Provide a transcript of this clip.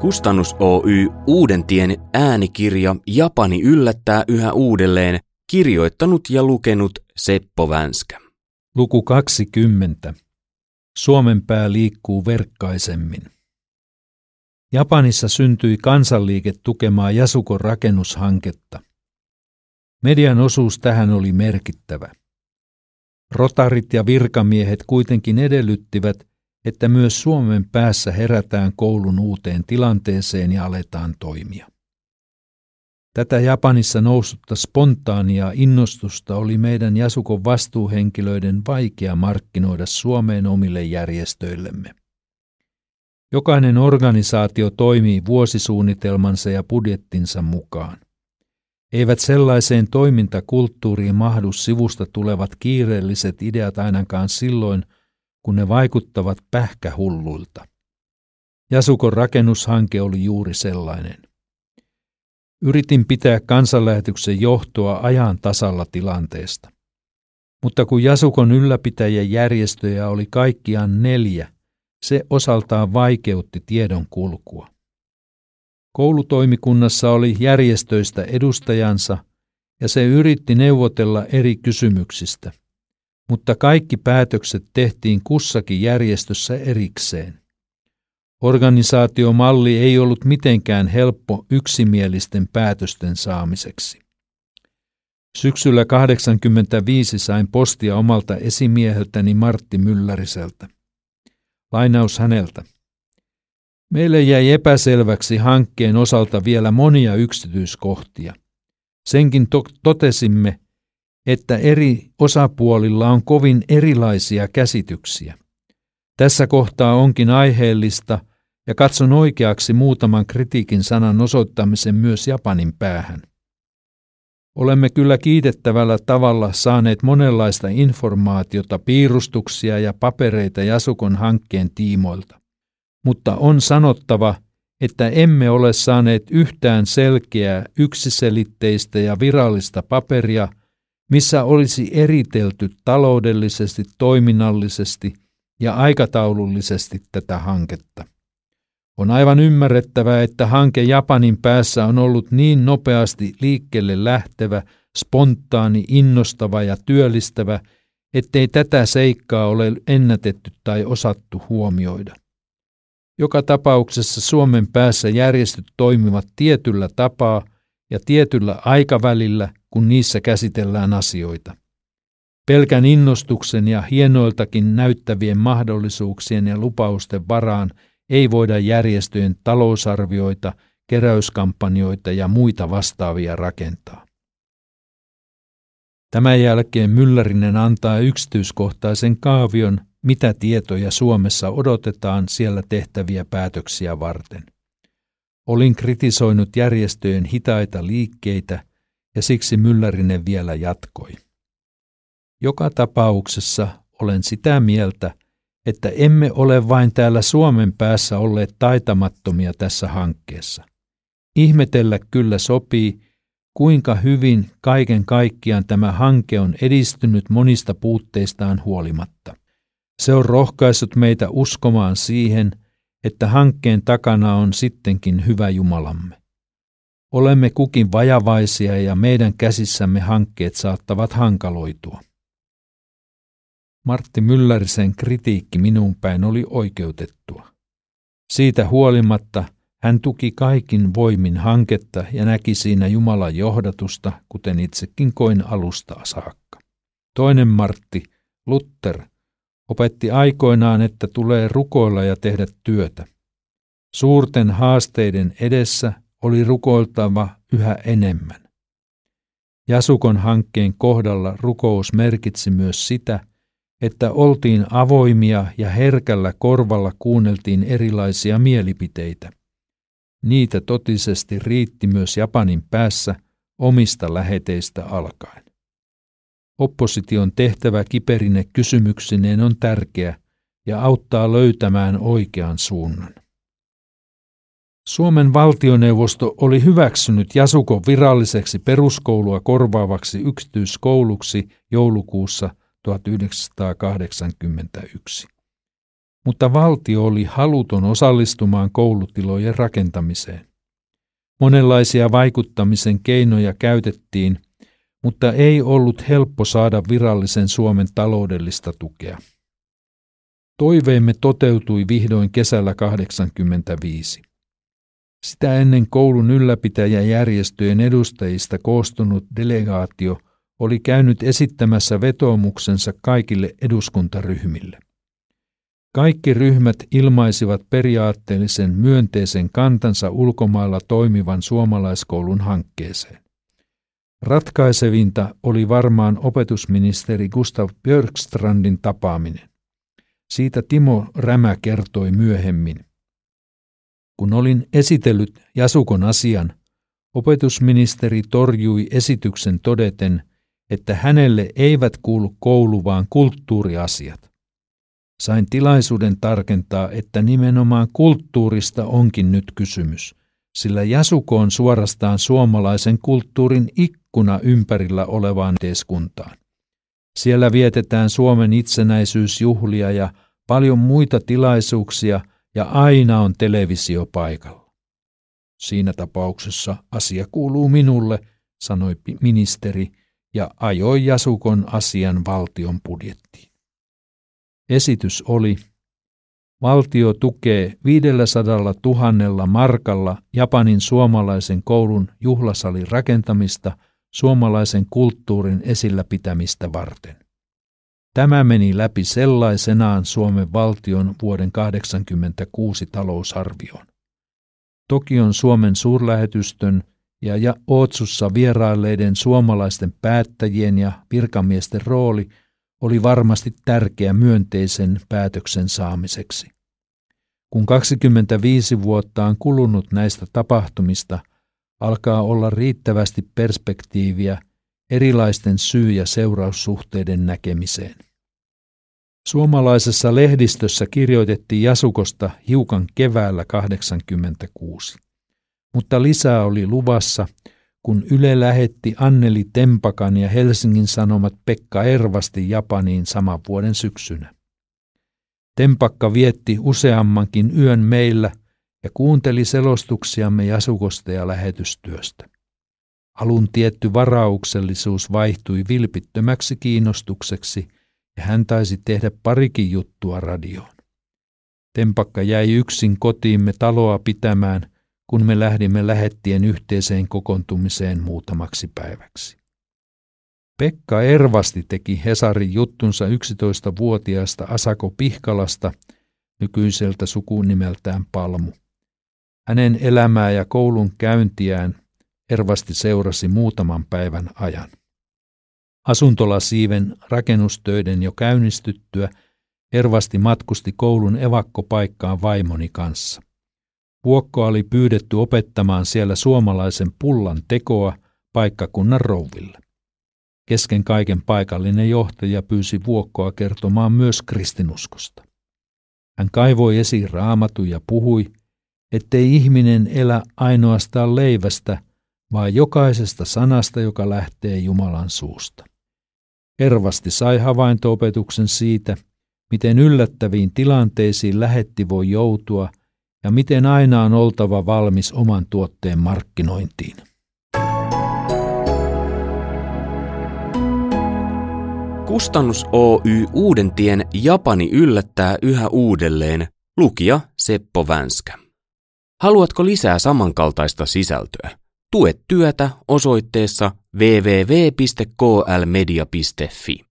Kustannus Oy Uudentien äänikirja Japani yllättää yhä uudelleen, kirjoittanut ja lukenut Seppo Vänskä. Luku 20. Suomen pää liikkuu verkkaisemmin. Japanissa syntyi kansanliike tukemaan Jasukon rakennushanketta. Median osuus tähän oli merkittävä. Rotarit ja virkamiehet kuitenkin edellyttivät, että myös Suomen päässä herätään koulun uuteen tilanteeseen ja aletaan toimia. Tätä Japanissa noussutta spontaania innostusta oli meidän Jasukon vastuuhenkilöiden vaikea markkinoida Suomeen omille järjestöillemme. Jokainen organisaatio toimii vuosisuunnitelmansa ja budjettinsa mukaan. Eivät sellaiseen toimintakulttuuriin mahdu sivusta tulevat kiireelliset ideat ainakaan silloin, kun ne vaikuttavat pähkähulluilta. Jasukon rakennushanke oli juuri sellainen. Yritin pitää kansanlähetyksen johtoa ajan tasalla tilanteesta. Mutta kun Jasukon ylläpitäjien järjestöjä oli kaikkiaan neljä, se osaltaan vaikeutti tiedon kulkua. Koulutoimikunnassa oli järjestöistä edustajansa ja se yritti neuvotella eri kysymyksistä, mutta kaikki päätökset tehtiin kussakin järjestössä erikseen. Organisaatiomalli ei ollut mitenkään helppo yksimielisten päätösten saamiseksi. Syksyllä 85 sain postia omalta esimieheltäni Martti Mylläriseltä. Lainaus häneltä. Meille jäi epäselväksi hankkeen osalta vielä monia yksityiskohtia. Senkin to- totesimme, että eri osapuolilla on kovin erilaisia käsityksiä. Tässä kohtaa onkin aiheellista ja katson oikeaksi muutaman kritiikin sanan osoittamisen myös Japanin päähän. Olemme kyllä kiitettävällä tavalla saaneet monenlaista informaatiota, piirustuksia ja papereita Jasukon hankkeen tiimoilta. Mutta on sanottava, että emme ole saaneet yhtään selkeää, yksiselitteistä ja virallista paperia, missä olisi eritelty taloudellisesti, toiminnallisesti ja aikataulullisesti tätä hanketta. On aivan ymmärrettävää, että hanke Japanin päässä on ollut niin nopeasti liikkeelle lähtevä, spontaani, innostava ja työllistävä, ettei tätä seikkaa ole ennätetty tai osattu huomioida. Joka tapauksessa Suomen päässä järjestöt toimivat tietyllä tapaa ja tietyllä aikavälillä, kun niissä käsitellään asioita. Pelkän innostuksen ja hienoiltakin näyttävien mahdollisuuksien ja lupausten varaan – ei voida järjestöjen talousarvioita, keräyskampanjoita ja muita vastaavia rakentaa. Tämän jälkeen Myllärinen antaa yksityiskohtaisen kaavion, mitä tietoja Suomessa odotetaan siellä tehtäviä päätöksiä varten. Olin kritisoinut järjestöjen hitaita liikkeitä ja siksi Myllärinen vielä jatkoi. Joka tapauksessa olen sitä mieltä, että emme ole vain täällä Suomen päässä olleet taitamattomia tässä hankkeessa. Ihmetellä kyllä sopii, kuinka hyvin kaiken kaikkiaan tämä hanke on edistynyt monista puutteistaan huolimatta. Se on rohkaissut meitä uskomaan siihen, että hankkeen takana on sittenkin hyvä Jumalamme. Olemme kukin vajavaisia ja meidän käsissämme hankkeet saattavat hankaloitua. Martti Myllärisen kritiikki minun päin oli oikeutettua. Siitä huolimatta hän tuki kaikin voimin hanketta ja näki siinä Jumalan johdatusta, kuten itsekin koin alusta saakka. Toinen Martti, Luther, opetti aikoinaan, että tulee rukoilla ja tehdä työtä. Suurten haasteiden edessä oli rukoiltava yhä enemmän. Jasukon hankkeen kohdalla rukous merkitsi myös sitä, että oltiin avoimia ja herkällä korvalla kuunneltiin erilaisia mielipiteitä. Niitä totisesti riitti myös Japanin päässä omista läheteistä alkaen. Opposition tehtävä kiperine kysymyksineen on tärkeä ja auttaa löytämään oikean suunnan. Suomen valtioneuvosto oli hyväksynyt Jasukon viralliseksi peruskoulua korvaavaksi yksityiskouluksi joulukuussa 1981. mutta valtio oli haluton osallistumaan koulutilojen rakentamiseen. Monenlaisia vaikuttamisen keinoja käytettiin, mutta ei ollut helppo saada virallisen Suomen taloudellista tukea. Toiveemme toteutui vihdoin kesällä 85. Sitä ennen koulun ylläpitäjäjärjestöjen edustajista koostunut delegaatio oli käynyt esittämässä vetoomuksensa kaikille eduskuntaryhmille. Kaikki ryhmät ilmaisivat periaatteellisen myönteisen kantansa ulkomailla toimivan suomalaiskoulun hankkeeseen. Ratkaisevinta oli varmaan opetusministeri Gustav Björkstrandin tapaaminen. Siitä Timo Rämä kertoi myöhemmin. Kun olin esitellyt Jasukon asian, opetusministeri torjui esityksen todeten, että hänelle eivät kuulu koulu vaan kulttuuriasiat. Sain tilaisuuden tarkentaa, että nimenomaan kulttuurista onkin nyt kysymys, sillä Jasuko on suorastaan suomalaisen kulttuurin ikkuna ympärillä olevaan yhteiskuntaan. Siellä vietetään Suomen itsenäisyysjuhlia ja paljon muita tilaisuuksia ja aina on televisio paikalla. Siinä tapauksessa asia kuuluu minulle, sanoi ministeri ja ajoi Jasukon asian valtion budjettiin. Esitys oli, valtio tukee 500 000 markalla Japanin suomalaisen koulun juhlasalin rakentamista suomalaisen kulttuurin esillä pitämistä varten. Tämä meni läpi sellaisenaan Suomen valtion vuoden 1986 talousarvioon. Tokion Suomen suurlähetystön ja, ja Ootsussa vierailleiden suomalaisten päättäjien ja virkamiesten rooli oli varmasti tärkeä myönteisen päätöksen saamiseksi. Kun 25 vuotta on kulunut näistä tapahtumista, alkaa olla riittävästi perspektiiviä erilaisten syy- ja seuraussuhteiden näkemiseen. Suomalaisessa lehdistössä kirjoitettiin Jasukosta hiukan keväällä 86 mutta lisää oli luvassa, kun Yle lähetti Anneli Tempakan ja Helsingin Sanomat Pekka Ervasti Japaniin saman vuoden syksynä. Tempakka vietti useammankin yön meillä ja kuunteli selostuksiamme Jasukosta ja lähetystyöstä. Alun tietty varauksellisuus vaihtui vilpittömäksi kiinnostukseksi ja hän taisi tehdä parikin juttua radioon. Tempakka jäi yksin kotiimme taloa pitämään – kun me lähdimme lähettien yhteiseen kokoontumiseen muutamaksi päiväksi. Pekka Ervasti teki Hesarin juttunsa 11-vuotiaasta Asako Pihkalasta, nykyiseltä sukunimeltään Palmu. Hänen elämää ja koulun käyntiään Ervasti seurasi muutaman päivän ajan. Asuntolasiiven rakennustöiden jo käynnistyttyä Ervasti matkusti koulun evakkopaikkaan vaimoni kanssa. Vuokkoa oli pyydetty opettamaan siellä suomalaisen pullan tekoa paikkakunnan rouville. Kesken kaiken paikallinen johtaja pyysi Vuokkoa kertomaan myös kristinuskosta. Hän kaivoi esiin raamatu ja puhui, ettei ihminen elä ainoastaan leivästä, vaan jokaisesta sanasta, joka lähtee Jumalan suusta. Ervasti sai havaintoopetuksen siitä, miten yllättäviin tilanteisiin lähetti voi joutua – ja miten aina on oltava valmis oman tuotteen markkinointiin. Kustannus Oy Uudentien Japani yllättää yhä uudelleen. Lukija Seppo Vänskä. Haluatko lisää samankaltaista sisältöä? Tue työtä osoitteessa www.klmedia.fi.